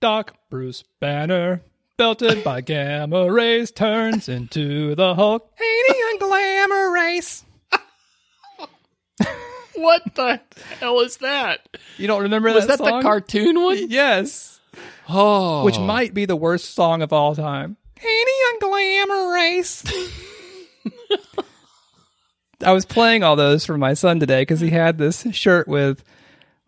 Doc Bruce Banner, belted by gamma rays, turns into the Hulk. Hating on glamour race. What the hell is that? You don't remember that? Was that, that the song? cartoon one? Yes. Oh, Which might be the worst song of all time. Hating on glamour race. I was playing all those for my son today because he had this shirt with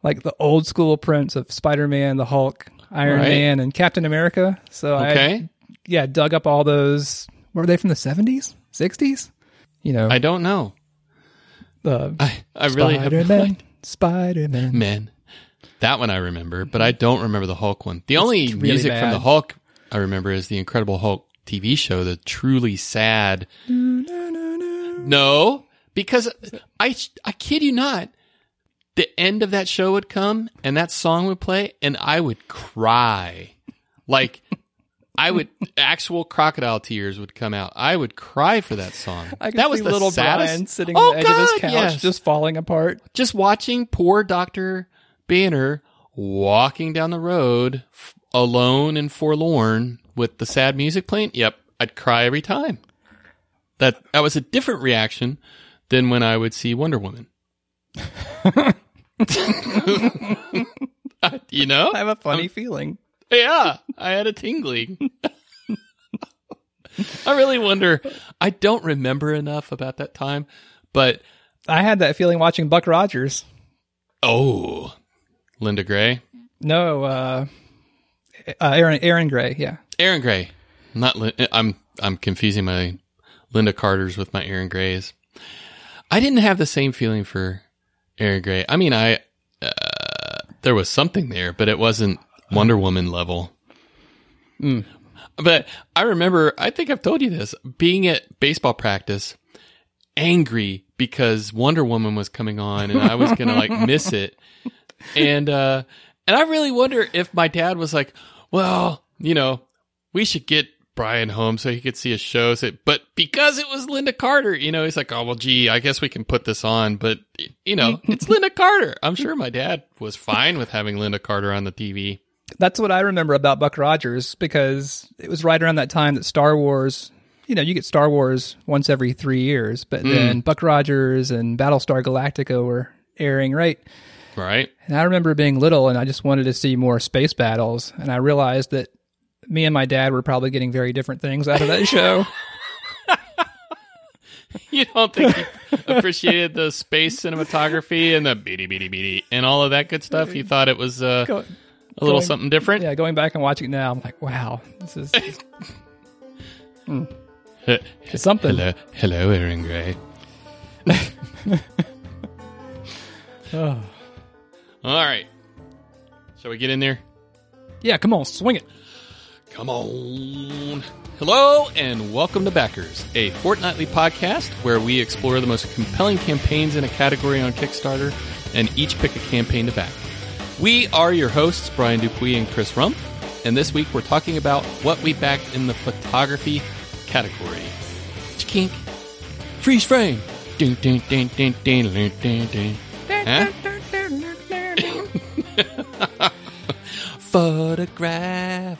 like the old school prints of Spider Man, the Hulk, Iron Right. Man, and Captain America. So I yeah, dug up all those. Were they from the seventies, sixties? You know, I don't know. the I, I really Spider no Man, Spider Man. Man. That one I remember, but I don't remember the Hulk one. The only really music from the Hulk I remember is the Incredible Hulk TV show, the truly sad. No, because I I kid you not, the end of that show would come and that song would play and I would cry. Like I would actual crocodile tears would come out. I would cry for that song. I that was the little saddest. Brian sitting oh, on the edge of his couch, yes just falling apart. just watching poor Dr. Banner walking down the road f- alone and forlorn with the sad music playing. Yep, I'd cry every time. That that was a different reaction than when I would see Wonder Woman. you know? I have a funny feeling. Yeah, I had a tingling. I really wonder. I don't remember enough about that time, but I had that feeling watching Buck Rogers. oh, Linda Gray. No, uh, uh Erin Erin Gray. Yeah, Erin Gray. Not Lin- I'm I'm confusing my Lynda Carter's with my Erin Grays. I didn't have the same feeling for Erin Gray. I mean, I uh, there was something there, but it wasn't Wonder Woman level. But I remember, I think I've told you this, being at baseball practice, angry because Wonder Woman was coming on and I was gonna like miss it. And uh and I really wonder if my dad was like, Well, you know, we should get Brian home so he could see his show. So, but because it was Lynda Carter, you know, he's like, Oh well gee, I guess we can put this on, but you know, it's Lynda Carter. I'm sure my dad was fine with having Lynda Carter on the TV. that's what I remember about Buck Rogers because it was right around that time that Star Wars. You know, you get Star Wars once every three years, but hmm. then Buck Rogers and Battlestar Galactica were airing, right? Right? And I remember being little and I just wanted to see more space battles. And I realized that me and my dad were probably getting very different things out of that show. You don't think he appreciated the space cinematography and the beady beady beady and all of that good stuff? You thought it was uh, Go- a little going- something different? yeah, going back and watching it now, I'm like, wow, this is it's something. Hello, hello, Erin Gray. Oh. All right. Shall we get in there? Yeah, come on, swing it. Come on. Hello, and welcome to Backers, a fortnightly podcast where we explore the most compelling campaigns in a category on Kickstarter and each pick a campaign to back. We are your hosts, Brian Dupuis and Chris Rump, and this week we're talking about what we backed in the photography category. Kink. Freeze frame. Dun, dun, dun, dun, dun, dun, dun, dun. Huh? Photograph.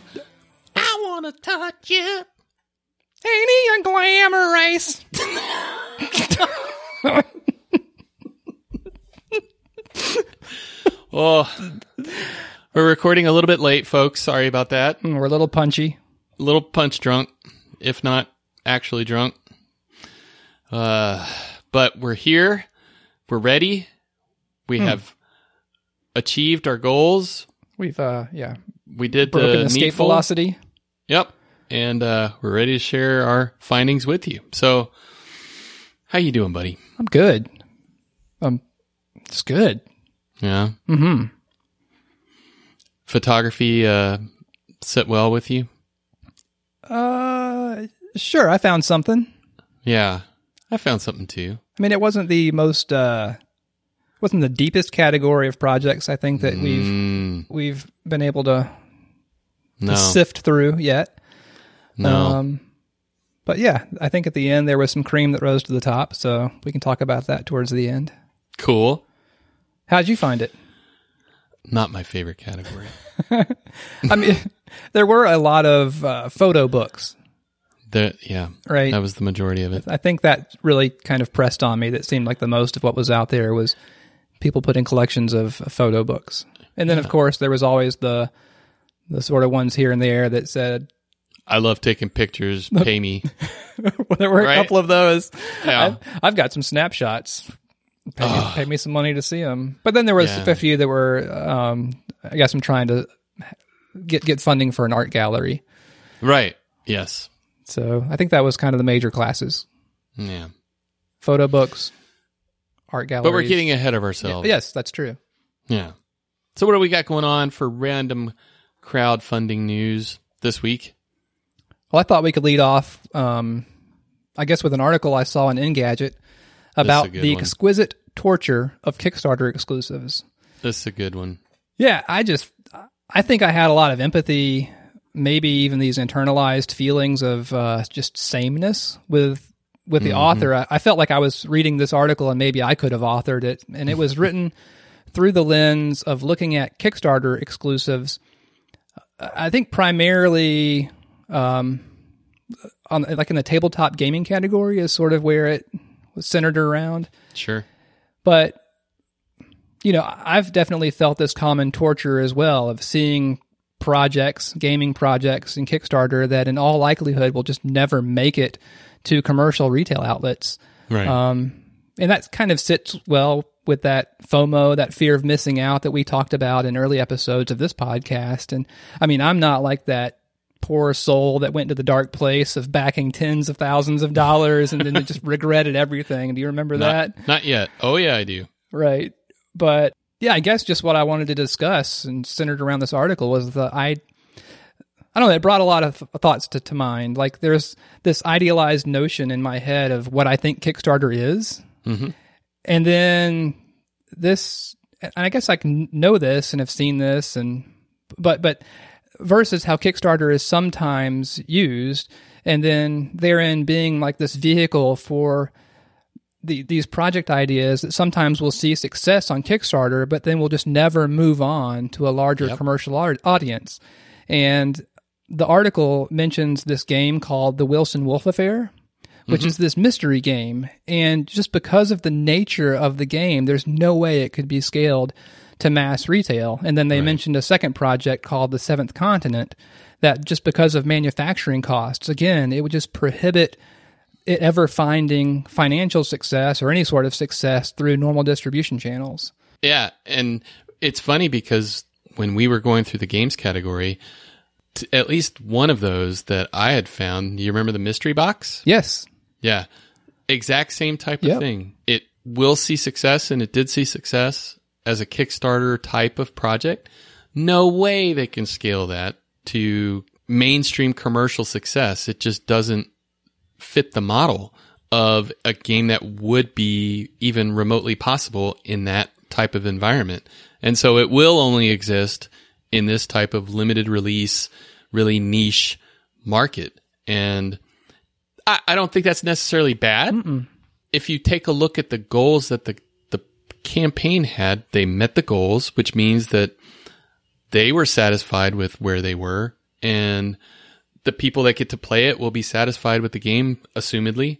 I want to touch you. Ain't he a glamour race? Oh, we're recording a little bit late, folks. Sorry about that. Mm, We're a little punchy. A little punch drunk, if not actually drunk. Uh, but we're here. We're ready. We have achieved our goals. We've uh yeah We did broken the escape needful. velocity. Yep. And uh, we're ready to share our findings with you. So, how you doing, buddy? I'm good. Um, it's good. Yeah. Mm-hmm. Photography uh, sit well with you. Uh, sure. I found something. Yeah, I found something too. I mean, it wasn't the most uh, wasn't the deepest category of projects I think that we've Mm, we've been able to no, sift through yet. no. Um, but yeah, I think at the end there was some cream that rose to the top, so we can talk about that towards the end. cool. How'd you find it? Not my favorite category. I mean, there were a lot of uh, photo books, The, yeah, right? that was the majority of it. I think that really kind of pressed on me. That seemed like the most of what was out there was people putting collections of photo books, and then of course there was always the the sort of ones here and there that said I love taking pictures. Pay me. well, there were a couple of those. Yeah. I've, I've got some snapshots. Pay me, pay me some money to see them. But then there was Yeah. a few that were, um, I guess I'm trying to get get funding for an art gallery. Right. Yes. So I think that was kind of the major classes: Yeah. photo books, art galleries. But we're getting ahead of ourselves. yes, that's true. Yeah. So what do we got going on for random crowdfunding news this week? Well, I thought we could lead off, um, I guess, with an article I saw in Engadget about the one. exquisite torture of Kickstarter exclusives. This is a good one. Yeah, I just I think I had a lot of empathy, maybe even these internalized feelings of uh, just sameness with with the author. I, I felt like I was reading this article and maybe I could have authored it, and it was written through the lens of looking at Kickstarter exclusives. I think primarily um, on like in the tabletop gaming category is sort of where it was centered around Sure. but you know i've definitely felt this common torture as well of seeing projects gaming projects and kickstarter that in all likelihood will just never make it to commercial retail outlets Right. um, and that kind of sits well with that FOMO, that fear of missing out that we talked about in early episodes of this podcast. And I mean, I'm not like that poor soul that went to the dark place of backing tens of thousands of dollars and then just regretted everything. Do you remember that? not, not yet. Oh yeah, I do. Right. But yeah, I guess just what I wanted to discuss and centered around this article was the I I don't know, it brought a lot of thoughts to, to mind. Like there's this idealized notion in my head of what I think Kickstarter is. Mhm. And then this and I guess I can know this and have seen this and but but versus how Kickstarter is sometimes used and then therein being like this vehicle for the, these project ideas that sometimes will see success on Kickstarter, but then we'll just never move on to a larger Yep. commercial art audience. And the article mentions this game called the Wilson Wolf Affair, which mm-hmm. is this mystery game. And just because of the nature of the game, there's no way it could be scaled to mass retail. And then they mentioned a second project called the Seventh Continent that just because of manufacturing costs, again, it would just prohibit it ever finding financial success or any sort of success through normal distribution channels. Yeah, and it's funny because when we were going through the games category, t- at least one of those that I had found, you remember the mystery box? Yes. Yeah. Exact same type of thing. It will see success and it did see success as a Kickstarter type of project. No way they can scale that to mainstream commercial success. It just doesn't fit the model of a game that would be even remotely possible in that type of environment. And so it will only exist in this type of limited release, really niche market. And I, I don't think that's necessarily bad. If you take a look at the goals that the, the campaign had, they met the goals, which means that they were satisfied with where they were and the people that get to play it will be satisfied with the game, assumedly.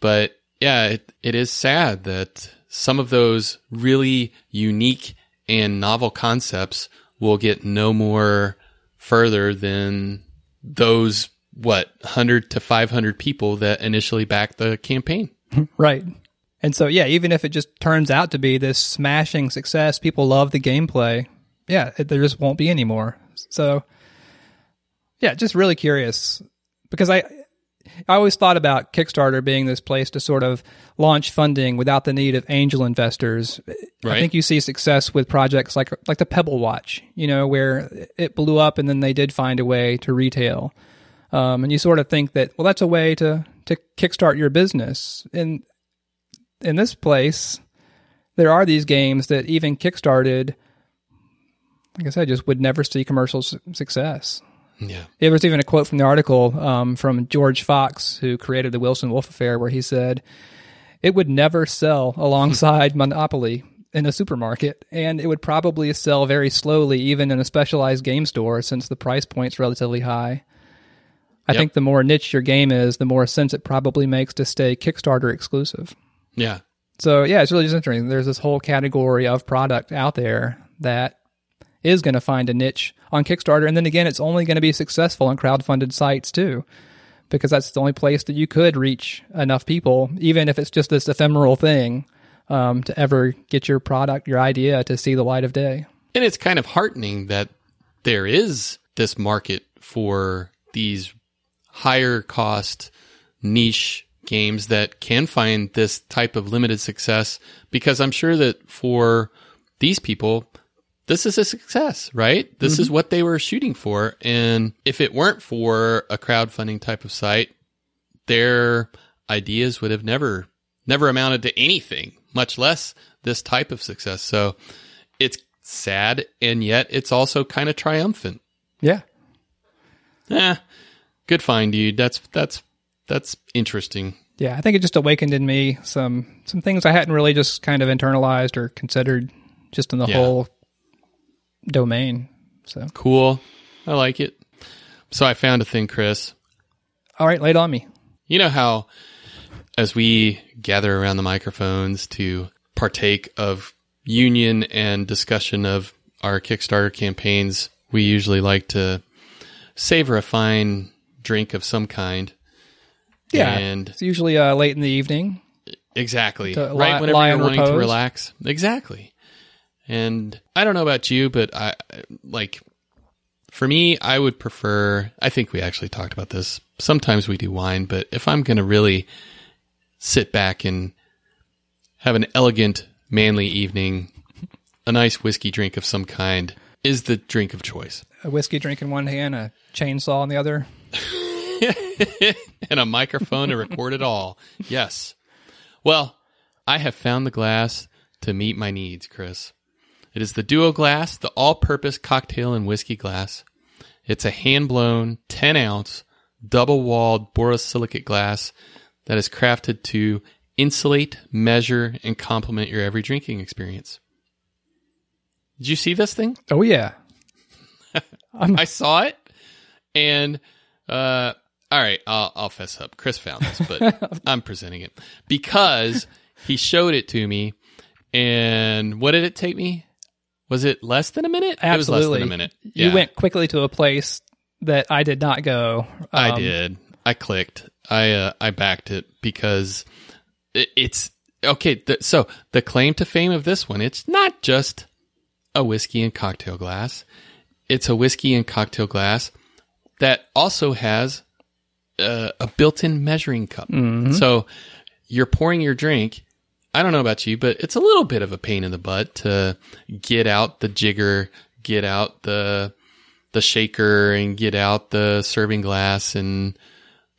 But yeah, it, it is sad that some of those really unique and novel concepts will get no more further than those, what, 100 to 500 people that initially backed the campaign. Right. And so, yeah, even if it just turns out to be this smashing success, people love the gameplay. Yeah, it, there just won't be anymore. So, yeah, just really curious because I, I always thought about Kickstarter being this place to sort of launch funding without the need of angel investors. I think you see success with projects like like the Pebble Watch, you know, where it blew up and then they did find a way to retail. Um, and you sort of think that well, that's a way to to kickstart your business. And in this place, there are these games that even kickstarted, like I said, just would never see commercial su- success. Yeah. There was even a quote from the article um, from George Fox, who created the Wilson Wolf Affair, where he said, "It would never sell alongside Monopoly, in a supermarket, and it would probably sell very slowly, even in a specialized game store, since the price point's relatively high. I Yep. think the more niche your game is, the more sense it probably makes to stay Kickstarter exclusive. Yeah. So yeah, it's really just interesting. There's this whole category of product out there that is going to find a niche on Kickstarter, and then again, it's only going to be successful on crowdfunded sites too, because that's the only place that you could reach enough people, even if it's just this ephemeral thing, um, to ever get your product, your idea, to see the light of day. And it's kind of heartening that there is this market for these higher cost niche games that can find this type of limited success because I'm sure that for these people, this is a success, right? This is what they were shooting for. And if it weren't for a crowdfunding type of site, their ideas would have never, never amounted to anything, much less this type of success. So it's sad and yet it's also kind of triumphant. Yeah, Eh, good find, dude. That's, that's, that's interesting. yeah. I think it just awakened in me some some things I hadn't really just kind of internalized or considered just in the Yeah. whole domain. So Cool. I like it. So I found a thing, Chris. all right, lay it on me. You know how, as we gather around the microphones to partake of union and discussion of our Kickstarter campaigns, we usually like to savor a fine drink of some kind. Yeah, And it's usually uh, late in the evening. exactly. To right li- whenever you're wanting to relax. Exactly. And I don't know about you, but I like for me, I would prefer I think we actually talked about this. Sometimes we do wine, but if I'm going to really sit back and have an elegant, manly evening, a nice whiskey drink of some kind is the drink of choice. A whiskey drink in one hand, a chainsaw in the other. and a microphone to record it all. Yes. Well, I have found the glass to meet my needs, Chris. It is the Duo Glass, the all purpose cocktail and whiskey glass. It's a hand blown, 10 ounce, double walled borosilicate glass that is crafted to insulate, measure, and complement your every drinking experience. Did you see this thing? Oh yeah, I saw it, and uh, all right, I'll, I'll fess up. Chris found this, but I'm presenting it because he showed it to me. And what did it take me? Was it less than a minute? It was less absolutely. than a minute. You went quickly to a place that I did not go. I Um, did. I clicked. I uh, I backed it because it, it's okay. The, so the claim to fame of this one, it's not just a whiskey and cocktail glass. It's a whiskey and cocktail glass that also has uh, a built-in measuring cup. So you're pouring your drink. I don't know about you, but it's a little bit of a pain in the butt to get out the jigger, get out the the shaker, and get out the serving glass and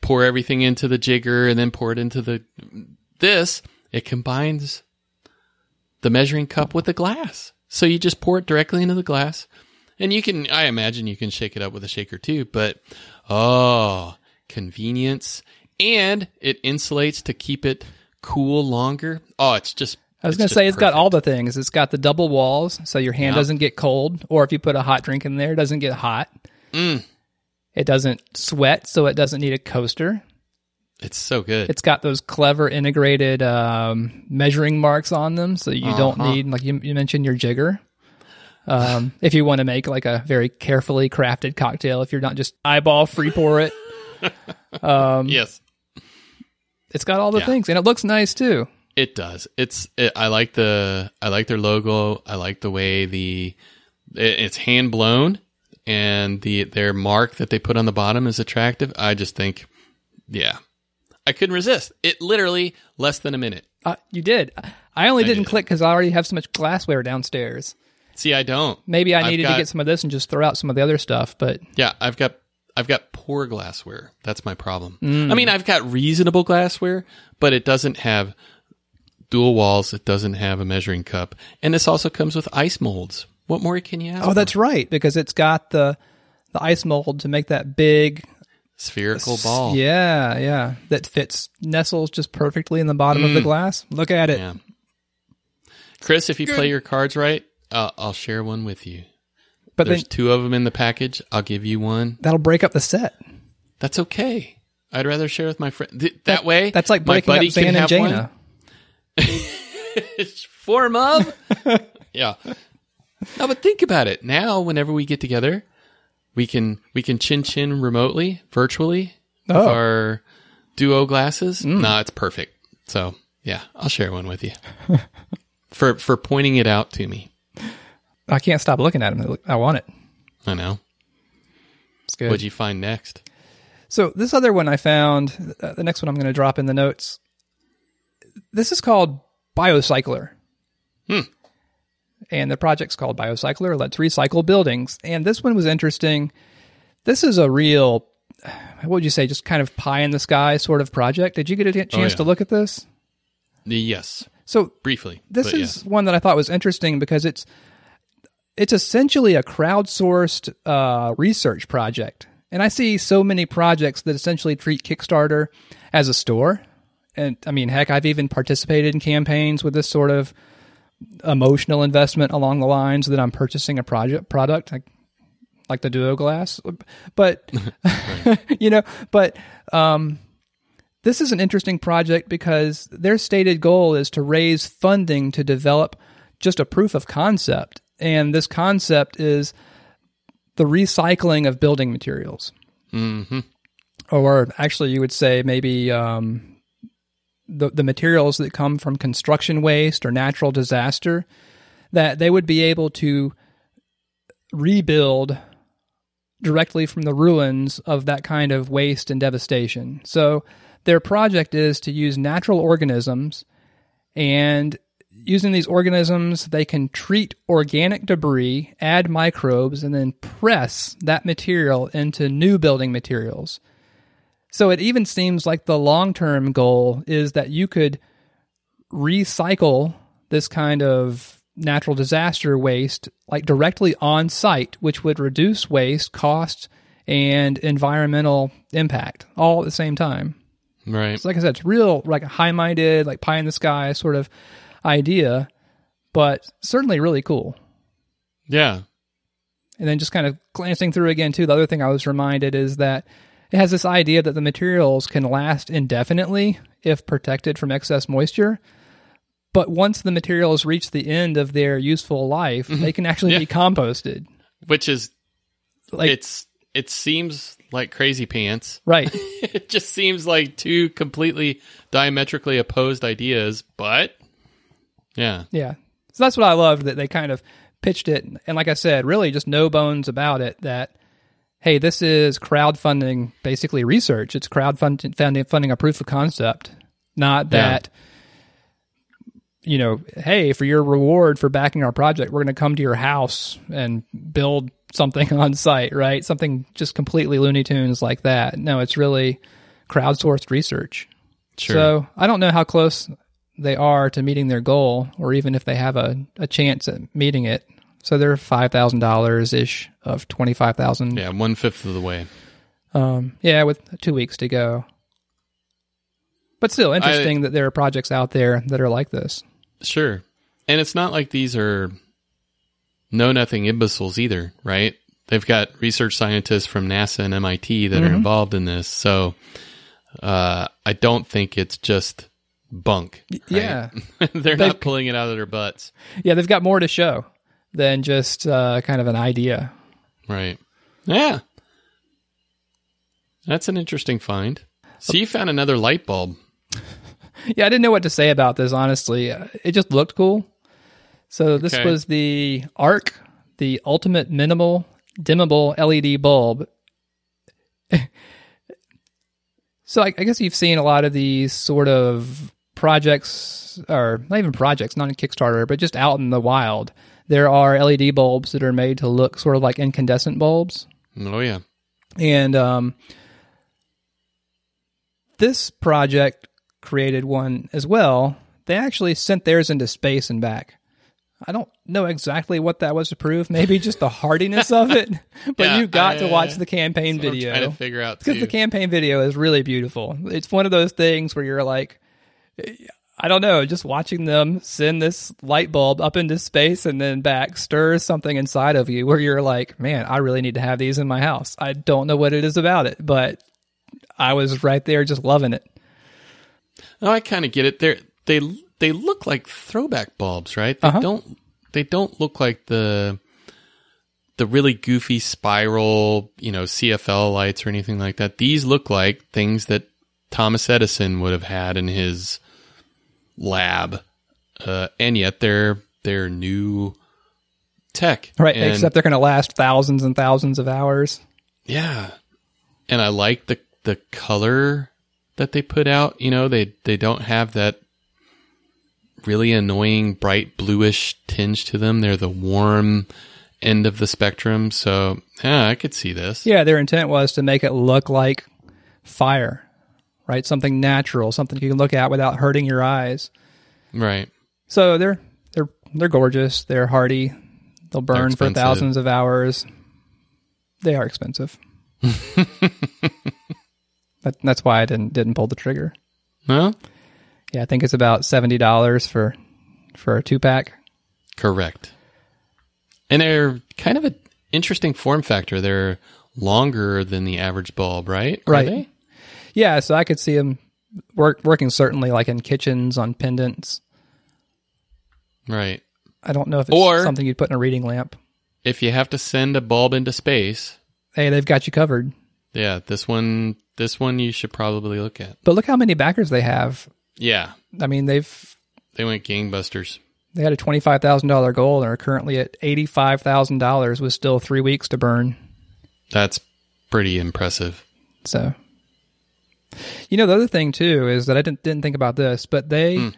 pour everything into the jigger, and then pour it into the this. It combines the measuring cup with the glass, so you just pour it directly into the glass, and you can. I imagine you can shake it up with a shaker too, but oh, convenience, and it insulates to keep it cool longer. Oh, it's just. I was going to say it's got all the things. It's got the double walls, so your hand Yeah. doesn't get cold, or if you put a hot drink in there, it doesn't get hot. Mm. It doesn't sweat, so it doesn't need a coaster. It's so good. It's got those clever integrated um, measuring marks on them, so you don't Uh-huh. need, like you, you mentioned, your jigger. Um, if you want to make like a very carefully crafted cocktail, if you're not just eyeball free pour it, yes. it's got all the Yeah. things, and it looks nice too. It does. It's. It, I like the. I like their logo. I like the way the. It, it's hand blown, and the their mark that they put on the bottom is attractive. I just think, yeah, I couldn't resist. It literally less than a minute. Uh, you did. I only didn't did. click because I already have so much glassware downstairs. See, I don't. Maybe I I've needed got- to get some of this and just throw out some of the other stuff, but Yeah, I've got. I've got poor glassware. That's my problem. Mm. I mean, I've got reasonable glassware, but it doesn't have dual walls. It doesn't have a measuring cup, and this also comes with ice molds. What more can you ask? oh, that's right because it's got the the ice mold to make that big spherical ball. Yeah, yeah, that fits nestles just perfectly in the bottom of the glass. Look at it. Yeah. Chris, if you play your cards right, uh, I'll share one with you. But There's then two of them in the package. I'll give you one. that'll break up the set. That's okay. I'd rather share with my friend. Th- that, way, That's like my breaking up buddy Zan can and Jayna. Form of. yeah. No, but think about it. Now, whenever we get together, we can we can chin chin remotely, virtually, with Oh. our duo glasses. Mm. No, it's perfect. So yeah, I'll share one with you for for pointing it out to me. I can't stop looking at them. I want it. I know. It's good. What'd you find next? So this other one I found, uh, the next one I'm going to drop in the notes. This is called Biocycler. Hmm. And the project's called Biocycler. Let's recycle buildings. And this one was interesting. This is a real, what would you say, just kind of pie in the sky sort of project. Did you get a chance yeah. to look at this? Yes, So briefly. this is one that I thought was interesting because it's it's essentially a crowdsourced uh, research project, and I see so many projects that essentially treat Kickstarter as a store. And I mean, heck, I've even participated in campaigns with this sort of emotional investment along the lines that I'm purchasing a project product, like like the Duo Glass. But you know, but um, this is an interesting project because their stated goal is to raise funding to develop just a proof of concept. And this concept is the recycling of building materials. hmm Or actually, you would say maybe um, the, the materials that come from construction waste or natural disaster, that they would be able to rebuild directly from the ruins of that kind of waste and devastation. So their project is to use natural organisms and using these organisms they can treat organic debris, add microbes and then press that material into new building materials. So it even seems like the long-term goal is that you could recycle this kind of natural disaster waste like directly on site, which would reduce waste, cost, and environmental impact all at the same time. Right. So like I said, it's real like high minded, like pie in the sky sort of idea, but certainly really cool. Yeah. And then just kind of glancing through again too, the other thing I was reminded is that it has this idea that the materials can last indefinitely if protected from excess moisture. But once the materials reach the end of their useful life, mm-hmm. they can actually be composted. Which is Like it's it seems like crazy pants. right. it just seems like two completely diametrically opposed ideas, but yeah. Yeah. So that's what I loved that they kind of pitched it. And like I said, really just no bones about it that, hey, this is crowdfunding basically research. It's crowdfunding funding, funding a proof of concept, not Yeah. that, you know, hey, for your reward for backing our project, we're going to come to your house and build something on site, right? Something just completely Looney Tunes like that. No, it's really crowdsourced research. Sure. So I don't know how close they are to meeting their goal, or even if they have a, a chance at meeting it. So they're five thousand dollars ish of twenty five thousand. yeah, one fifth of the way. Um, yeah, with two weeks to go. But still, interesting that there are projects out there that are like this. Sure. And it's not like these are know nothing imbeciles either, right? They've got research scientists from NASA and MIT that Mm-hmm. are involved in this. So uh, I don't think it's just bunk. right? Yeah, They're They- not pulling it out of their butts. yeah, they've got more to show than just uh, kind of an idea. Right. Yeah. That's an interesting find. So you found another light bulb. Yeah, I didn't know what to say about this. Honestly, Uh, it just looked cool. So this Okay. was the ARC, the ultimate minimal dimmable LED bulb. so I, I guess you've seen a lot of these sort of projects, or not even projects, not in Kickstarter, but just out in the wild. There are LED bulbs that are made to look sort of like incandescent bulbs. Oh, yeah. And um, this project created one as well. They actually sent theirs into space and back. I don't know exactly what that was to prove. Maybe just the hardiness of it. But Yeah, you got to watch the campaign what I'm trying video to figure out because the campaign video is really beautiful. It's one of those things where you're like, I don't know. Just watching them send this light bulb up into space and then back stirs something inside of you where you're like, man, I really need to have these in my house. I don't know what it is about it, but I was right there just loving it. Oh, I kind of get it. They they they look like throwback bulbs, right? They Uh-huh. don't they don't look like the the really goofy spiral, you know, CFL lights or anything like that. These look like things that Thomas Edison would have had in his lab, uh, and yet they're they're new tech, Right. And- Except they're going to last thousands and thousands of hours. yeah, and I like the the color that they put out. You know, they they don't have that really annoying bright bluish tinge to them. They're the warm end of the spectrum. So yeah, I could see this. Yeah. Their intent was to make it look like fire, right? Something natural, something you can look at without hurting your eyes. Right. So they're they're they're gorgeous. They're hardy. They'll burn for thousands of hours. They are expensive. that, that's why I didn't didn't pull the trigger. Well, Yeah, I think it's about seventy dollars for for a two pack. correct. And they're kind of an interesting form factor. They're longer than the average bulb, right? Are Right. Yeah, so I could see them work working certainly like in kitchens on pendants. Right. I don't know if it's Or- something you'd put in a reading lamp. If you have to send a bulb into space, Hey, they've got you covered. yeah, this one this one you should probably look at. But look how many backers they have. Yeah. I mean, they've They went gangbusters. they had a twenty five thousand dollar goal and are currently at eighty five thousand dollars with still three weeks to burn. That's pretty impressive. So, you know, the other thing too is that I didn't didn't think about this, but they hmm.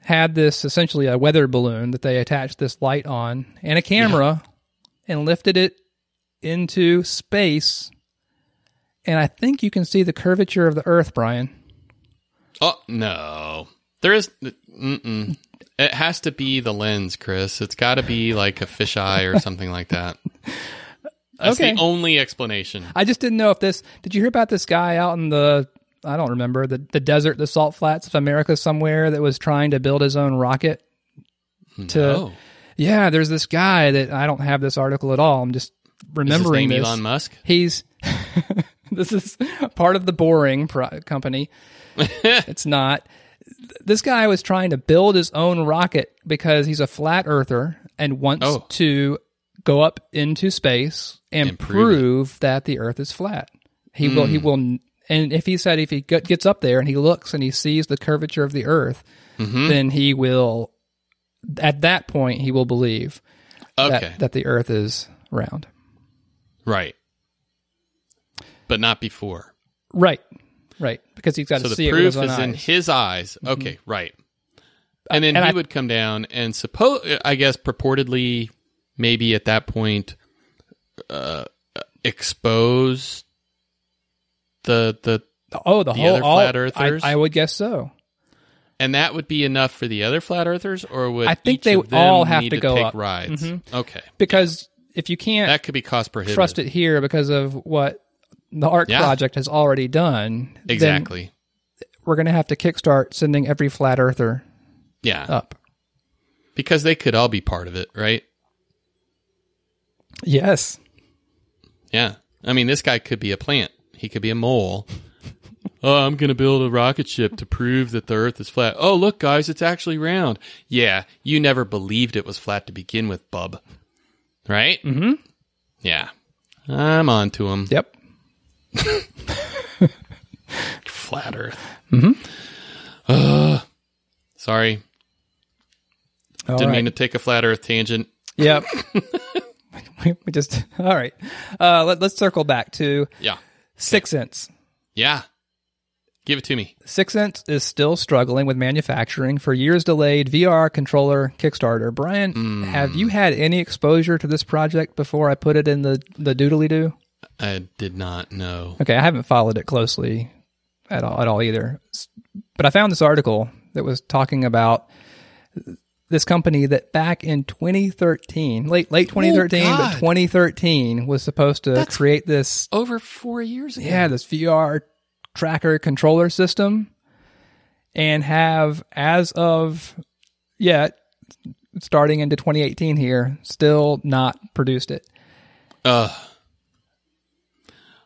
had this essentially a weather balloon that they attached this light on and a camera and lifted it into space. And I think you can see the curvature of the Earth, Brian. Oh no, there is. Mm-mm. It has to be the lens, Chris. It's got to be like a fisheye or something like that. That's Okay. the only explanation. I just didn't know if this. Did you hear about this guy out in the? I don't remember the the desert, the salt flats of America somewhere that was trying to build his own rocket. To oh, yeah, there's this guy that I don't have this article at all. I'm just remembering this. Elon Musk? He's this is part of the boring pro- company. it's not. This guy was trying to build his own rocket because he's a flat earther and wants Oh. to go up into space and, And prove prove, that the Earth is flat. He will. Hmm. He will. And if he said if he gets up there and he looks and he sees the curvature of the Earth, Mm-hmm. then he will. At that point, he will believe Okay, that, that the Earth is round. right, but not before. Right. Right. Because he's got So to see it with proof his is in eyes. Mm-hmm. his eyes. Okay, right. And then And he I- would come down and suppose, I guess, purportedly, maybe at that point, uh, expose the the Oh, the, the whole other all, flat earthers? I, I would guess so. And that would be enough for the other flat earthers, or would I think they all have to go take up. Mm-hmm. rides? Okay, Because if you can't that could be cost prohibitive. trust it here because of what the art Yeah. project has already done, then exactly. we're going to have to kickstart sending every flat earther Yeah, up. because they could all be part of it, right? Yes. Yeah, I mean, this guy could be a plant. He could be a mole. oh, I'm going to build a rocket ship to prove that the Earth is flat. Oh, look, guys, it's actually round. Yeah, you never believed it was flat to begin with, bub. Right? Mm-hmm. Yeah, I'm on to him. Yep. Flat Earth. Mm-hmm. Uh, sorry, All didn't right. mean to take a flat Earth tangent. Yep. we, we just all right. Uh, let, let's circle back to Yeah, Sixense. yeah. Give it to me. Sixense is still struggling with manufacturing for years delayed VR controller Kickstarter. Brian, Hmm. have you had any exposure to this project before I put it in the the doodly do? I did not know. Okay, I haven't followed it closely at all at all either. But I found this article that was talking about this company that back in 2013, late late 2013, but Oh, God. 2013 was supposed to That's- create this Over four years ago. yeah, this VR tracker controller system. and have, as of yet, starting into 2018 here, still not produced it. Uh,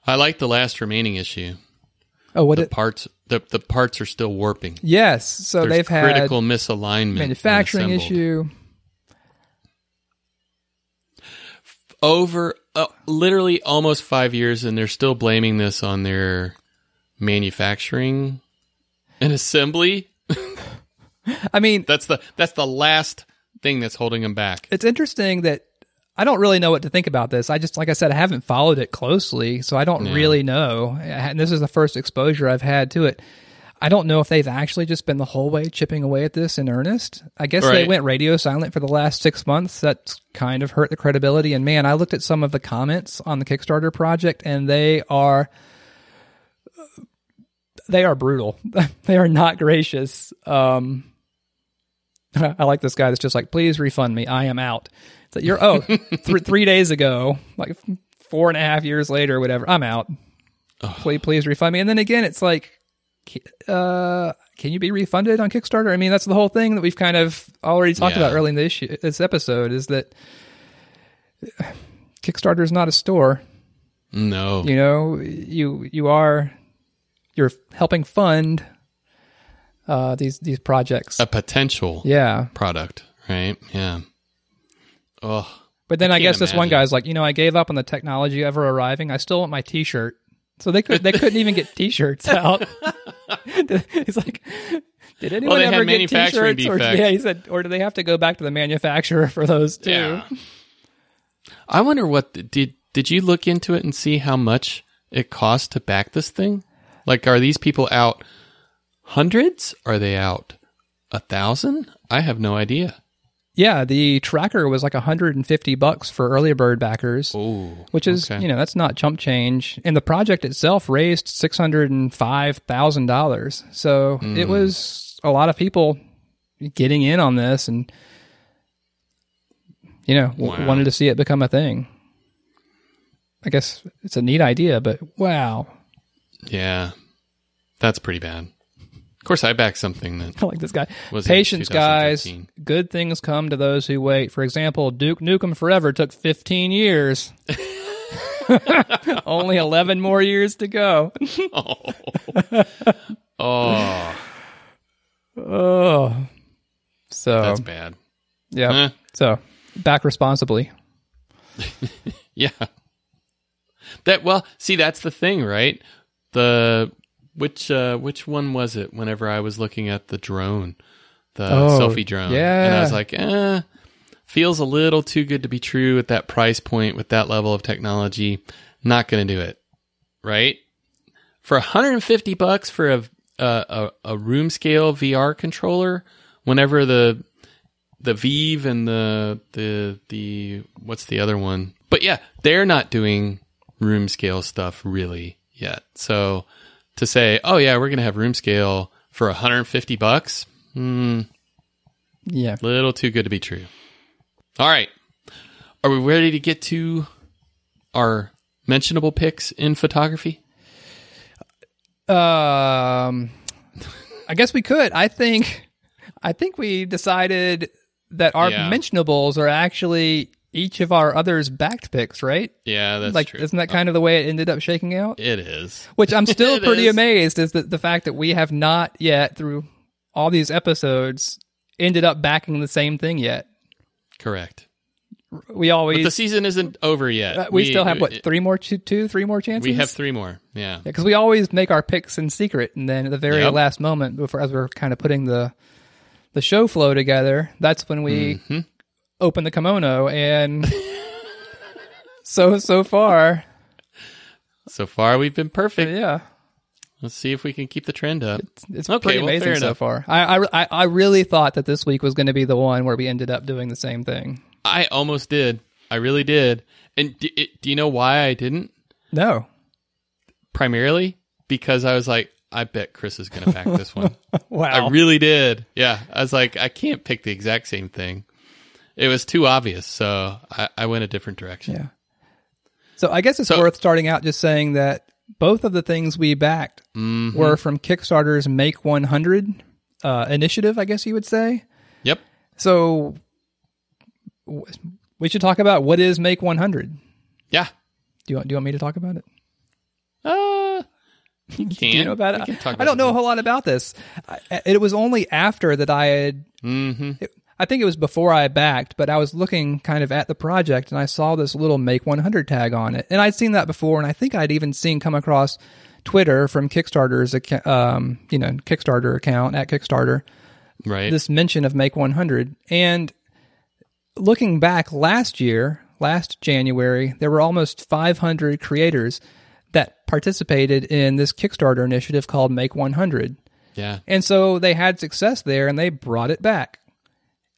I like the last remaining issue. Oh, what The it? parts the the parts are still warping. Yes. So There's they've had critical misalignment. manufacturing issue. over uh, literally almost five years, and they're still blaming this on their manufacturing and assembly. I mean, That's the that's the last thing that's holding them back. it's interesting that I don't really know what to think about this. I just, like I said, I haven't followed it closely, so I don't Yeah. really know. And this is the first exposure I've had to it. I don't know if they've actually just been the whole way chipping away at this in earnest. I guess they went radio silent for the last six months. That's kind of hurt the credibility. And man, I looked at some of the comments on the Kickstarter project, and they are they are brutal. they are not gracious. Um, I like this guy that's just like, please refund me. I am out. So you're oh, th- three days ago, like four and a half years later, whatever. I'm out. Please, please refund me. And then again, it's like, uh, can you be refunded on Kickstarter? I mean, that's the whole thing that we've kind of already talked Yeah. about early in the issue, this episode is that Kickstarter is not a store. No, You know, you you are you're helping fund uh, these these projects. a potential yeah, product, right? Yeah. Oh, But then I, can't guess this one guy's like, you know, I gave up on the technology ever arriving. I still want my T-shirt. So they could they couldn't even get T-shirts out. He's like, did anyone they ever get T-shirts? Or, yeah, he said, or do they have to go back to the manufacturer for those too? yeah. I wonder what did did you look into it and see how much it costs to back this thing? Like, are these people out hundreds? Are they out a thousand? I have no idea. Yeah, the tracker was like 150 bucks for early bird backers. Oh, which is okay. you know that's not chump change and the project itself raised $605000 so Hmm. it was a lot of people getting in on this and you know w- Wow. wanted to see it become a thing i guess it's a neat idea but wow yeah, that's pretty bad. Of course, I back something that I like this guy. Patience, guys. Good things come to those who wait. For example, Duke Nukem Forever took 15 years. Only 11 more years to go. oh, oh, Oh. So, that's bad. yeah. Huh. So, back responsibly. Yeah. That well, see that's the thing, right? The which uh which one was it whenever I was looking at the drone, the Oh, selfie drone. Yeah, and. I was like, "Eh, feels a little too good to be true at that price point with that level of technology. Not going to do it." Right? For 150 bucks for a a a, a room scale VR controller, whenever the the Vive and the the the what's the other one? But yeah, they're not doing room scale stuff really yet. So to say, oh yeah, we're gonna have room scale for 150 bucks, hmm, Yeah. A little too good to be true. All right, are we ready to get to our mentionable picks in photography? Um, I guess we could. I think, I think we decided that our Yeah. mentionables are actually each of our others backed picks, right? Yeah, that's like, true. isn't that kind of the way it ended up shaking out? it is. Which I'm still pretty is. amazed is that the fact that we have not yet, through all these episodes, ended up backing the same thing yet. Correct. We always But the season isn't over yet. uh, we, still have what three more two, two three more chances. We have three more. Yeah. because we always make our picks in secret, and then at the very Yep. last moment, before as we're kind of putting the the show flow together, that's when we Mm-hmm. Open the kimono. And so so far, So far, we've been perfect. yeah, Let's see if we can keep the trend up. it's Okay, pretty well, amazing so far. I, I I really thought that this week was going to be the one where we ended up doing the same thing. I almost did. I really did. And do, it, do you know why I didn't? No, Primarily because I was like, I bet Chris is going to back this one. wow, I really did. Yeah. I was like, I can't pick the exact same thing. It was too obvious. So I, I went a different direction. yeah. So I guess it's So- worth starting out just saying that both of the things we backed Mhm. were from Kickstarter's Make 100 uh, initiative, I guess you would say. Yep. So w- we should talk about what is Make 100. Yeah. Do you want, do you want me to talk about it? Uh, you can. Do you know about it? talk I don't about know a whole lot about this. I, it was only after that I had Mm-hmm. I think it was before I backed, but I was looking kind of at the project and I saw this little make 100 tag on it. And I'd seen that before and I think I'd even seen come across Twitter from Kickstarter's um, you know, Kickstarter account at Kickstarter, Right. this mention of make 100. And looking back last year, last January, there were almost 500 creators that participated in this Kickstarter initiative called Make 100. yeah. And so they had success there and they brought it back.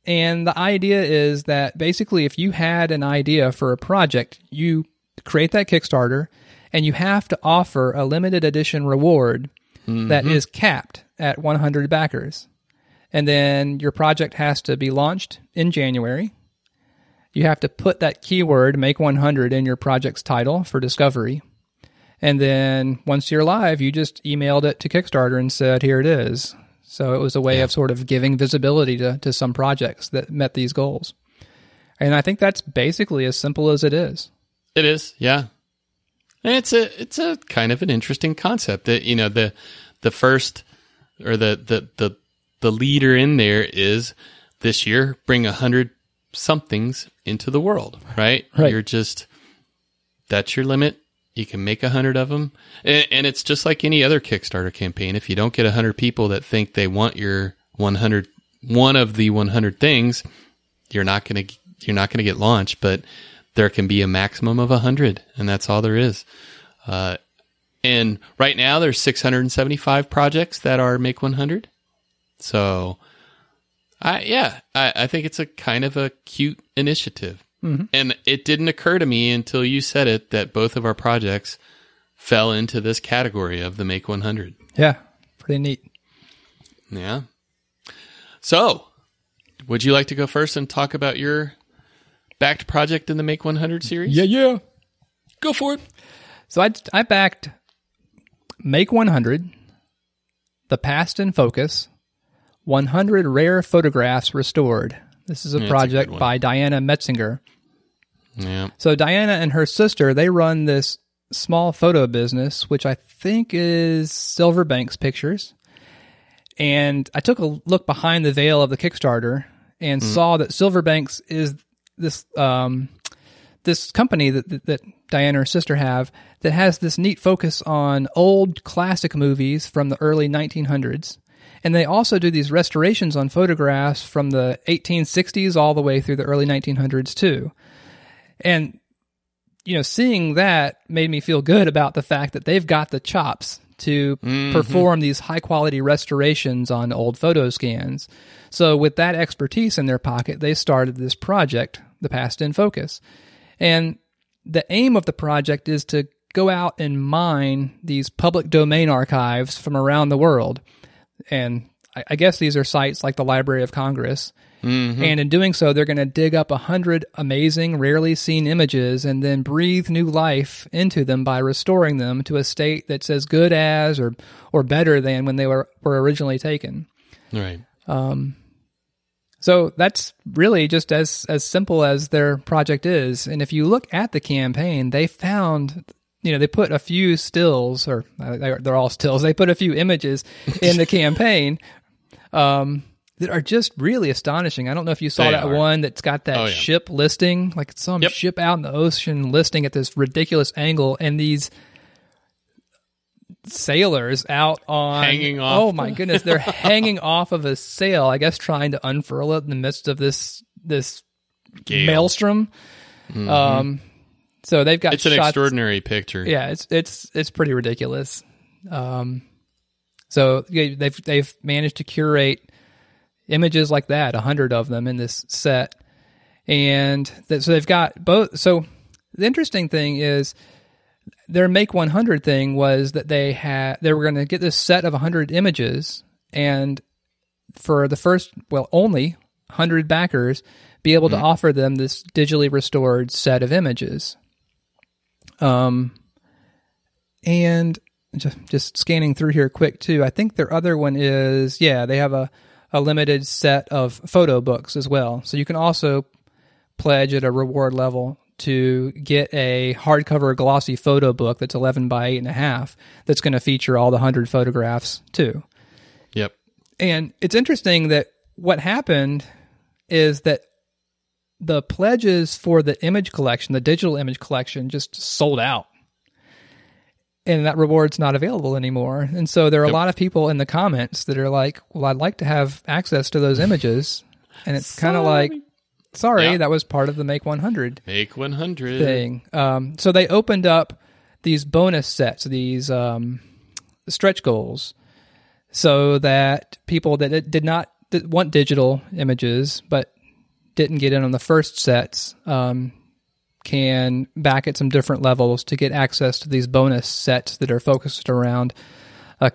And the idea is that basically, if you had an idea for a project, you create that Kickstarter and you have to offer a limited edition reward that mm-hmm. is capped at 100 backers. And then your project has to be launched in January. You have to put that keyword, make 100, in your project's title for discovery. And then once you're live, you just emailed it to Kickstarter and said, here it is. So it was a way of sort of giving visibility to, to some projects that met these goals. And I think that's basically as simple as it is. It is, yeah. And it's a it's a kind of an interesting concept that you know the the first or the the the the leader in there is this year bring a hundred somethings into the world, right? Right. You're just that's your limit. You can make a hundred of them, and, and it's just like any other Kickstarter campaign. If you don't get a hundred people that think they want your 100, one of the 100 things, you're not going to you're not going to get launched. But there can be a maximum of a 100 and that's all there is uh, and right now there's 675 projects that are make 100 so i yeah i, I think it's a kind of a cute initiative Mm-hmm. and it didn't occur to me until you said it that both of our projects fell into this category of the make 100 Yeah, pretty neat. yeah so would you like to go first and talk about your backed project in the make 100 series yeah. Yeah. Go for it So I, I backed Make 100, The Past in Focus, 100 Rare Photographs Restored. This is a a project one. by Diana Metzinger. Yeah. So Diana and her sister, they run this small photo business, which I think is Silverbanks Pictures. And I took a look behind the veil of the Kickstarter and saw that Silverbanks is this um, this company that, that that Diana and her sister have that has this neat focus on old classic movies from the early 1900s. And they also do these restorations on photographs from the 1860s all the way through the early 1900s too. And you know, seeing that made me feel good about the fact that they've got the chops to mm-hmm. perform these high quality restorations on old photo scans. So with that expertise in their pocket, they started this project, The Past in Focus. And the aim of the project is to go out and mine these public domain archives from around the world. And I, I guess these are sites like the Library of Congress. And in doing so, they're going to dig up a hundred amazing, rarely seen images and then breathe new life into them by restoring them to a state that's as good as or, or better than when they were, were originally taken. Right. Um, so that's really just as as simple as their project is. And if you look at the campaign, they found, you know, they put a few stills, or uh, they're all stills. They put a few images in the campaign um, that are just really astonishing. I don't know if you saw They that are. one that's got that Oh, yeah. ship listing, like some Yep. ship out in the ocean listing at this ridiculous angle, and these sailors out on Hanging off Oh my goodness, they're hanging off of a sail. I guess trying to unfurl it in the midst of this this Gale. maelstrom. Um, so they've got Mm-hmm. It's an shots- extraordinary picture. Yeah, it's it's it's pretty ridiculous. Um, so they've they've managed to curate images like that, a hundred of them in this set, and that, so they've got both. So the interesting thing is their make 100 thing was that they had they were going to get this set of 100 images and for the first well only 100 backers be able to offer them this digitally restored set of images um and just, just scanning through here quick too. I think their other one is yeah, they have a a limited set of photo books as well. So you can also pledge at a reward level to get a hardcover glossy photo book that's 11 by 8.5 that's going to feature all the 100 photographs too. Yep. And it's interesting that what happened is that the pledges for the image collection, the digital image collection, just sold out. And that reward's not available anymore. And so there are a lot of people in the comments that are like, well, I'd like to have access to those images. And it's kind of like, sorry, Yeah. that was part of the Make 100 Make 100. thing. Um, so they opened up these bonus sets, these um, stretch goals, so that people that did not that want digital images but didn't get in on the first sets um, can back at some different levels to get access to these bonus sets that are focused around a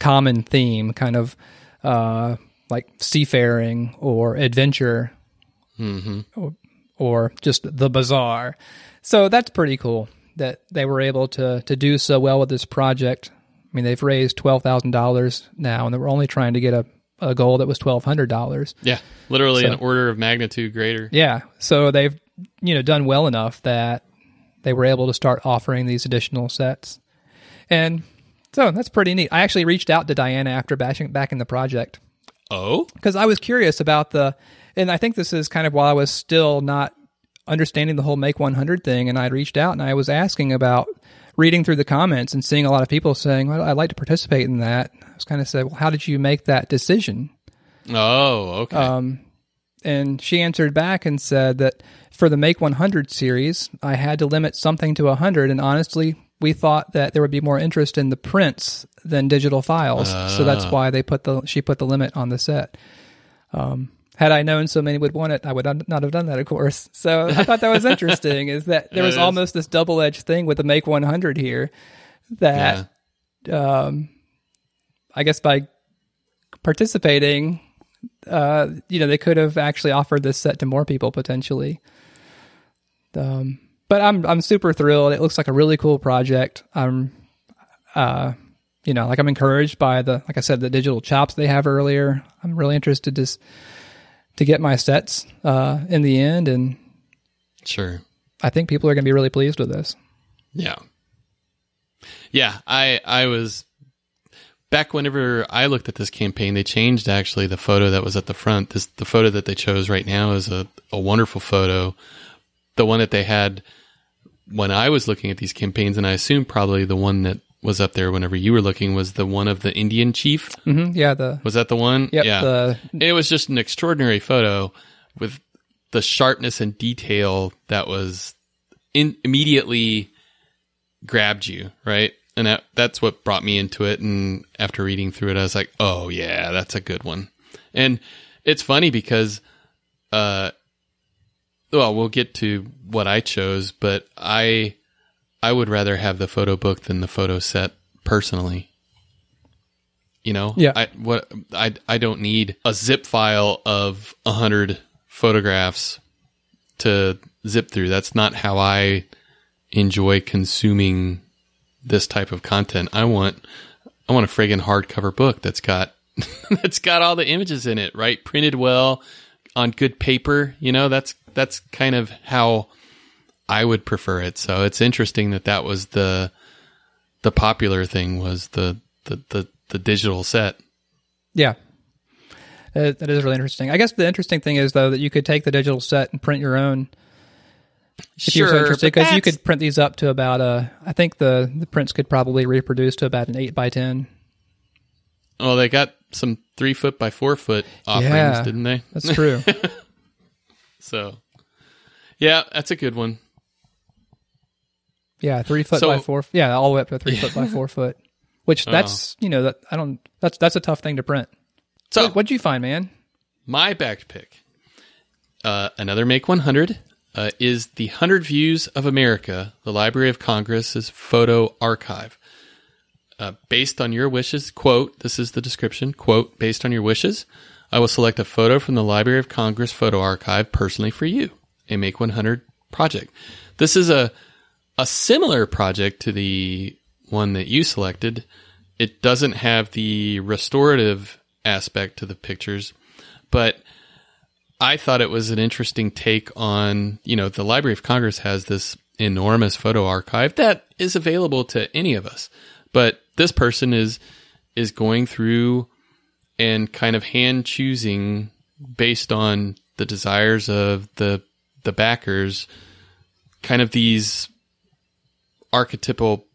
common theme, kind of uh, like seafaring or adventure or, or just the bizarre. So that's pretty cool that they were able to to do so well with this project. I mean, they've raised twelve thousand dollars now, and they were only trying to get a, a goal that was twelve hundred dollars. Yeah. Literally So- an order of magnitude greater. Yeah, so they've you know done well enough that they were able to start offering these additional sets, and so that's pretty neat. I actually reached out to Diana after bashing back in the project Oh? because I was curious about the, and I think this is kind of while I was still not understanding the whole Make 100 thing, and I reached out and I was asking about reading through the comments and seeing a lot of people saying, "Well, I'd like to participate in that." I was kind of said, "Well, how did you make that decision?" Oh, okay. Um, and she answered back and said that for the Make 100 series, I had to limit something to 100, and honestly, we thought that there would be more interest in the prints than digital files, so that's why they put the she put the limit on the set. Um, had I known so many would want it, I would not have done that, of course. So I thought that was interesting. Is that there was almost this double edged thing with the Make 100 here, that um, I guess by participating, uh, you know, they could have actually offered this set to more people potentially. Um, but I'm I'm super thrilled. It looks like a really cool project. I'm, uh, you know, like I'm encouraged by the like I said the digital chops they have earlier. I'm really interested to to get my sets uh, in the end, and Sure. I think people are going to be really pleased with this. Yeah. Yeah, I I was back whenever I looked at this campaign, they changed actually the photo that was at the front. This the photo that they chose right now is a, a wonderful photo. The one that they had when I was looking at these campaigns, and I assume probably the one that was up there whenever you were looking was the one of the Indian chief. hmm Yeah, the Was that the one? yep, yeah. the it was just an extraordinary photo with the sharpness and detail that was in, immediately grabbed you, right? And that, that's what brought me into it. And after reading through it, I was like, oh yeah, that's a good one. And it's funny because, uh, well, we'll get to what I chose, but I, I would rather have the photo book than the photo set personally. You know, Yeah. I what I I don't need a zip file of a hundred photographs to zip through. That's not how I enjoy consuming this type of content. I want I want a friggin' hardcover book that's got that's got all the images in it, right? Printed well on good paper. You know, that's that's kind of how I would prefer it. So it's interesting that that was the the popular thing was the the the, the digital set. Yeah. Uh, that is really interesting. I guess the interesting thing is though that you could take the digital set and print your own if you're so interested because you could print these up to about a I think the the prints could probably reproduce to about an 8 by 10. Oh, they got some three foot by four foot offerings, Yeah. didn't they? That's true. So, yeah, that's a good one. yeah, 3 foot So- by 4 yeah, all the way up to 3 foot by 4 foot. Which that's, you know, that I don't that's that's a tough thing to print. So, What'd you find, man? my back pick, uh, another Make 100, uh, is the 100 Views of America, the Library of Congress's photo archive. Uh, based on your wishes, quote, this is the description, quote, based on your wishes, I will select a photo from the Library of Congress photo archive personally for you, a Make 100 project. This is a, a similar project to the one that you selected. It doesn't have the restorative aspect to the pictures, but I thought it was an interesting take on, you know, the Library of Congress has this enormous photo archive that is available to any of us. But this person is is going through and kind of hand choosing based on the desires of the the backers kind of these archetypal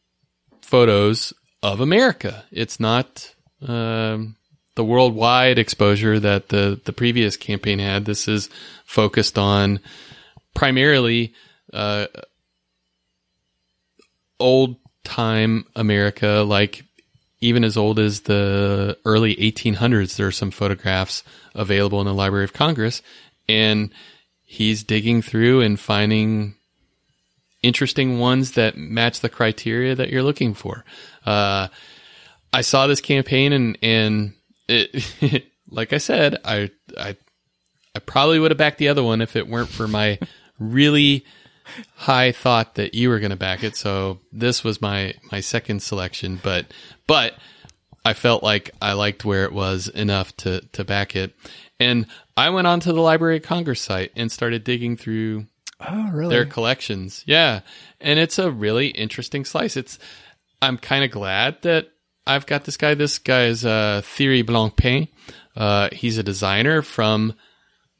photos of America. It's not um, the worldwide exposure that the the previous campaign had. This is focused on primarily uh, old time America, like even as old as the early 1800s. There are some photographs available in the Library of Congress, and he's digging through and finding interesting ones that match the criteria that you're looking for. Uh, I saw this campaign and and it, like I said, I I I probably would have backed the other one if it weren't for my really high thought that you were going to back it. So this was my my second selection, but but I felt like I liked where it was enough to to back it. And I went onto the Library of Congress site and started digging through Oh, really? their collections. Yeah. And it's a really interesting slice. It's I'm kind of glad that I've got this guy. This guy is uh, Thierry Blancpain. Uh, he's a designer from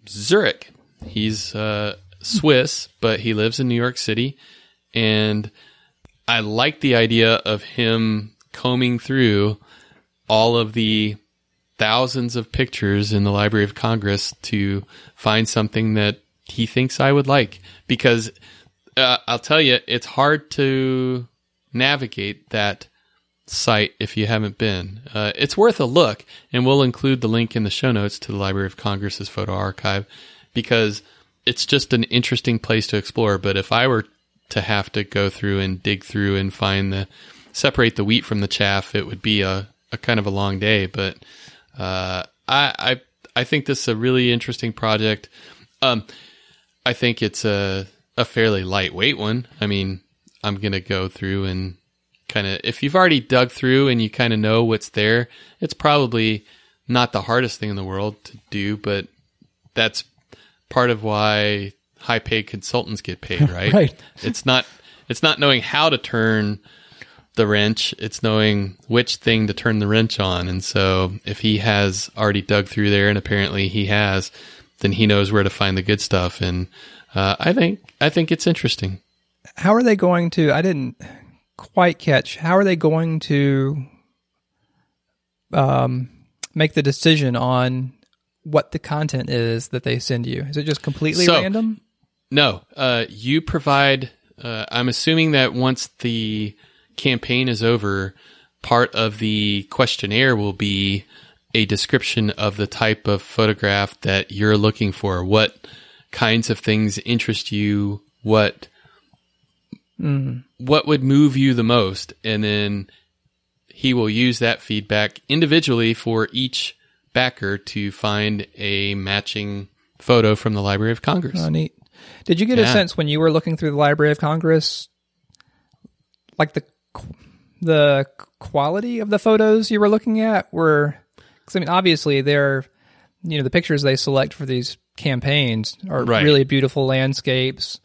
Zurich. He's uh, Swiss, but he lives in New York City. And I like the idea of him combing through all of the thousands of pictures in the Library of Congress to find something that he thinks I would like. Because uh, I'll tell you, it's hard to navigate that site if you haven't been. Uh, it's worth a look, and we'll include the link in the show notes to the Library of Congress's photo archive because it's just an interesting place to explore. But if I were to have to go through and dig through and find the separate the wheat from the chaff, it would be a, a kind of a long day. But uh, I, I I think this is a really interesting project. Um, I think it's a a fairly lightweight one. I mean, I'm gonna go through and kind of if you've already dug through and you kind of know what's there, it's probably not the hardest thing in the world to do, but that's part of why high paid consultants get paid, right? Right. It's not it's not knowing how to turn the wrench, it's knowing which thing to turn the wrench on. And so if he has already dug through there and apparently he has, then he knows where to find the good stuff and uh, I think I think it's interesting. How are they going to? I didn't quite catch. How are they going to um, make the decision on what the content is that they send you? Is it just completely So- random? No, uh, you provide. Uh, I'm assuming that once the campaign is over, part of the questionnaire will be a description of the type of photograph that you're looking for. What kinds of things interest you? What mm-hmm. what would move you the most? And then he will use that feedback individually for each backer to find a matching photo from the Library of Congress. Oh, neat. Did you get a sense when you were looking through the Library of Congress, like the the quality of the photos you were looking at were? Because I mean, obviously, they're you know the pictures they select for these campaigns are Right. really beautiful landscapes,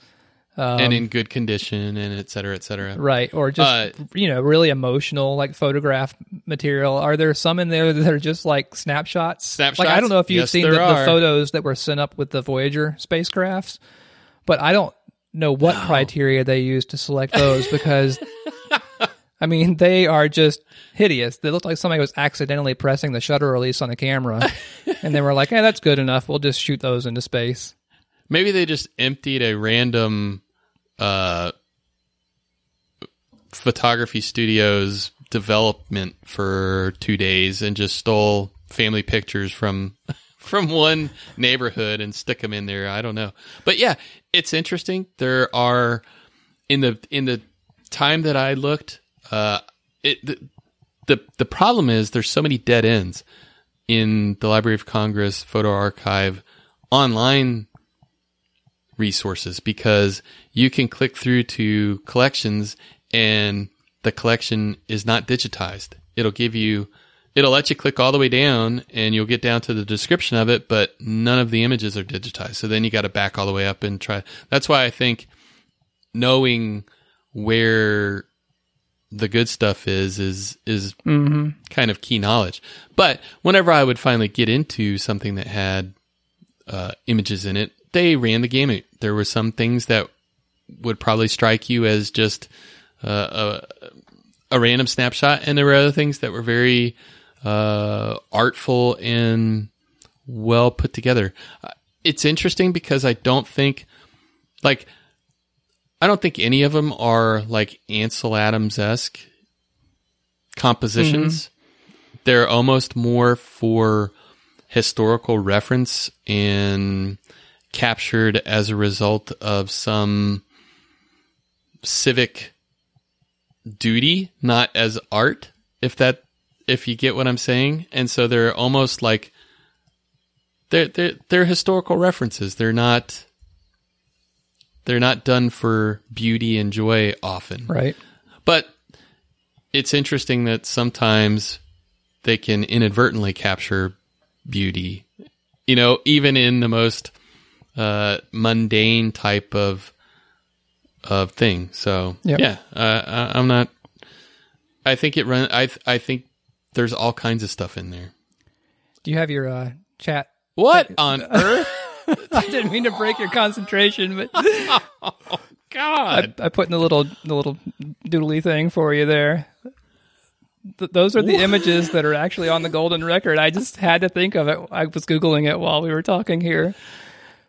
and in good condition and et cetera, et cetera. right? Or just Uh, you know really emotional like photograph material. Are there some in there that are just like snapshots? Like I don't know if you've Yes, seen the, the photos that were sent up with the Voyager spacecrafts, but I don't know what criteria they use to select those because I mean they are just hideous. They look like somebody was accidentally pressing the shutter release on the camera, and they were like, "Hey, that's good enough. We'll just shoot those into space." Maybe they just emptied a random uh, photography studio's development for two days and just stole family pictures from from one neighborhood and stick them in there. I don't know, but yeah, it's interesting. There are in the in the time that I looked, uh, it the, the the problem is there's so many dead ends in the Library of Congress photo archive online resources because you can click through to collections and the collection is not digitized. It'll give you, it'll let you click all the way down and you'll get down to the description of it, but none of the images are digitized. So then you got to back all the way up and try. That's why I think knowing where the good stuff is is is kind of key knowledge. But whenever I would finally get into something that had uh, images in it, they ran the gamut. There were some things that would probably strike you as just uh, a, a random snapshot, and there were other things that were very uh, artful and well put together. Uh, It's interesting because I don't think like I don't think any of them are like Ansel Adams esque compositions. Mm-hmm. They're almost more for historical reference and captured as a result of some civic duty, not as art, if that if you get what I'm saying. And so they're almost like they're they're they're historical references. They're not they're not done for beauty and joy often. Right. But it's interesting that sometimes they can inadvertently capture beauty. You know, even in the most uh, mundane type of of thing. So Yep. yeah, uh, I, I'm not. I think it run. I I think there's all kinds of stuff in there. Do you have your uh, chat? What on earth? I didn't mean to break your concentration, but God, I put in the little the little doodly thing for you there. Th- those are the images that are actually on the golden record. I just had to think of it. I was googling it while we were talking here.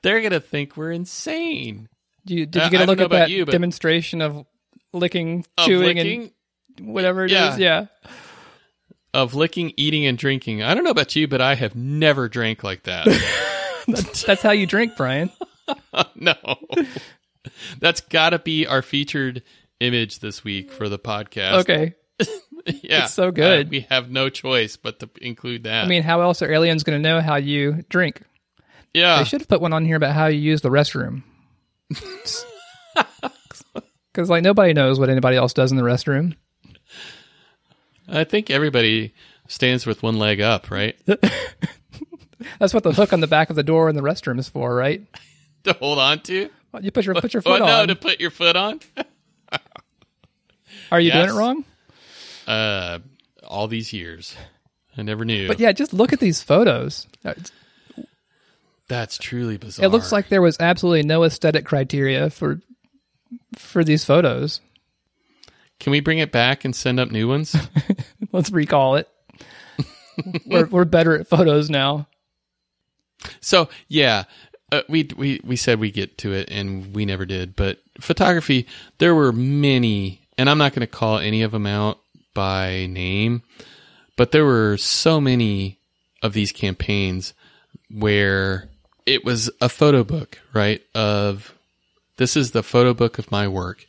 they're gonna think we're insane. Did you, did you get a look at that you, demonstration of licking, Of chewing, licking, and whatever it is? Yeah. Yeah, of licking, eating, and drinking. I don't know about you, but I have never drank like that. That's how you drink, Brian. no, that's got to be our featured image this week for the podcast. Okay. yeah, it's so good. Uh, we have no choice but to include that. I mean, how else are aliens going to know how you drink? yeah, They should have put one on here about how you use the restroom. Because like nobody knows what anybody else does in the restroom. I think everybody stands with one leg up, right? That's what the hook on the back of the door in the restroom is for, right? to hold on to. You put your put your Oh foot no, on. to put your foot on. Are you doing it wrong? Uh, all these years, I never knew. But yeah, just look at these photos. Uh, that's truly bizarre. It looks like there was absolutely no aesthetic criteria for for these photos. Can we bring it back and send up new ones? Let's recall it. we're we're better at photos now. So yeah, uh, we we we said we get to it, and we never did. But photography, there were many, and I'm not going to call any of them out by name, but there were so many of these campaigns where it was a photo book, right? Of this is the photo book of my work,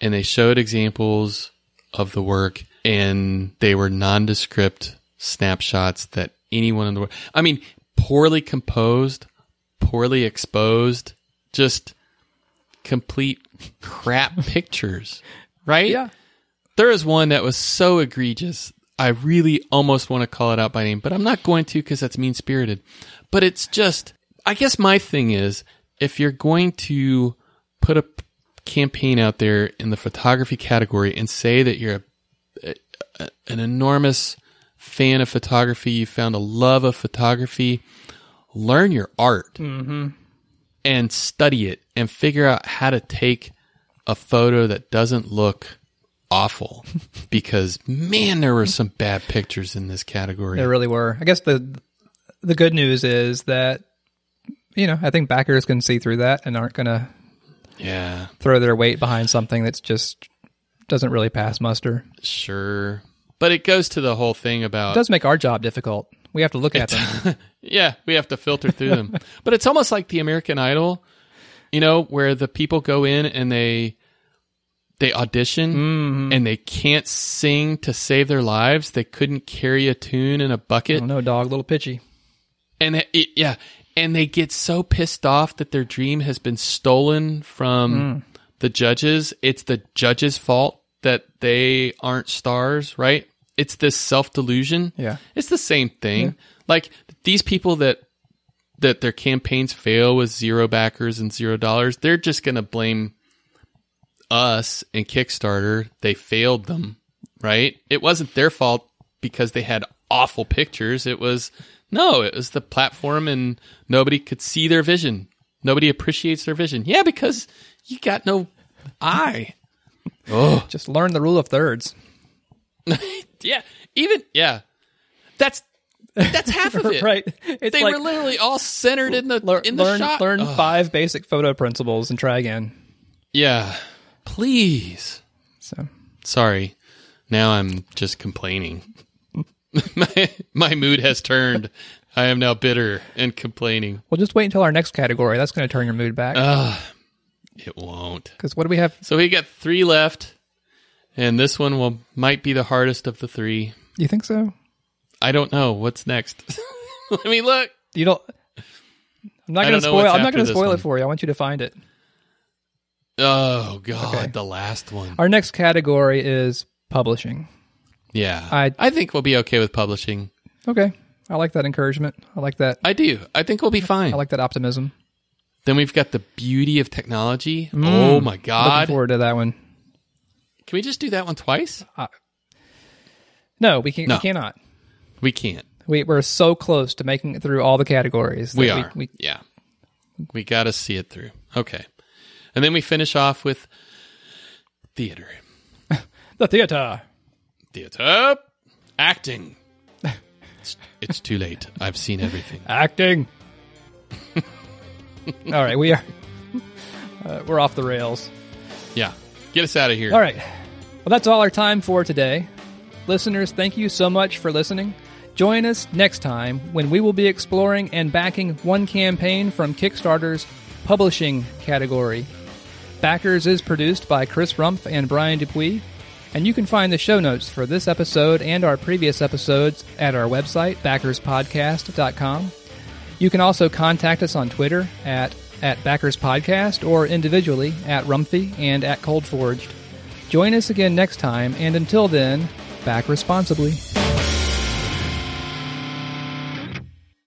and they showed examples of the work, and they were nondescript snapshots that anyone in the world. I mean, poorly composed, poorly exposed, just complete crap pictures, right? Yeah. There is one that was so egregious. I really almost want to call it out by name, but I'm not going to because that's mean spirited. But it's just, I guess my thing is if you're going to put a p- campaign out there in the photography category and say that you're a, a, an enormous fan of photography, you found a love of photography, learn your art mm-hmm. and study it and figure out how to take a photo that doesn't look awful. Because man there were some bad pictures in this category. There really were. I guess the the good news is that you know I think backers can see through that and aren't going to yeah. throw their weight behind something that's just doesn't really pass muster. sure but it goes to the whole thing about It does make our job difficult. We have to look at them. yeah we have to filter through them but it's almost like the american idol you know where the people go in and they they audition mm-hmm. and they can't sing to save their lives they couldn't carry a tune in a bucket Oh no, dog, a little pitchy. and it, it- yeah, and they get so pissed off that their dream has been stolen from mm. the judges. It's the judge's fault that they aren't stars, right? It's this self delusion. Yeah. It's the same thing. Like these people that that their campaigns fail with zero backers and zero dollars, they're just going to blame us and Kickstarter. They failed them, right? It wasn't their fault because they had awful pictures. It was no, it was the platform and nobody could see their vision. Nobody appreciates their vision. Yeah, because you got no eye. Oh, Just learn the rule of thirds. yeah. Even yeah. That's that's half of it. right. It's They like were literally all centered in the lear- in the learn shot. learn Ugh. five basic photo principles and try again. Yeah. Please. So Sorry. Now I'm just complaining. my my mood has turned. I am now bitter and complaining. we'll just wait until our next category. That's going to turn your mood back. Ugh. It won't. Because what do we have? So we got three left, and this one will might be the hardest of the three. You think so? I don't know what's next. Let me look. You don't. I'm not going to spoil. I'm not going to spoil one. it for you. I want you to find it. Oh God, Okay. the last one. Our next category is publishing. Yeah, I- I think we'll be okay with publishing. Okay, I like that encouragement. I like that. I do. I think we'll be fine. I like that optimism. Then we've got the beauty of technology. Mm. Oh my Looking God! forward to that one. Can we just do that one twice? Uh, no, we can. No. We cannot. We can't. We, we're so close to making it through all the categories. that We are. We, yeah. We got to see it through. Okay. And then we finish off with theater. the theater. Theater. Acting. It's, it's too late. I've seen everything. Acting. all right, we are. Uh, we're off the rails. Yeah. Get us out of here. All right. Well, that's all our time for today. Listeners, thank you so much for listening. Join us next time when we will be exploring and backing one campaign from Kickstarter's publishing category. Backers is produced by Chris Rumpf and Brian Dupuis, and you can find the show notes for this episode and our previous episodes at our website, backerspodcast.com. You can also contact us on Twitter at, at Backers Podcast or individually at Rumphy and at Cold Forged. Join us again next time, and until then, back responsibly.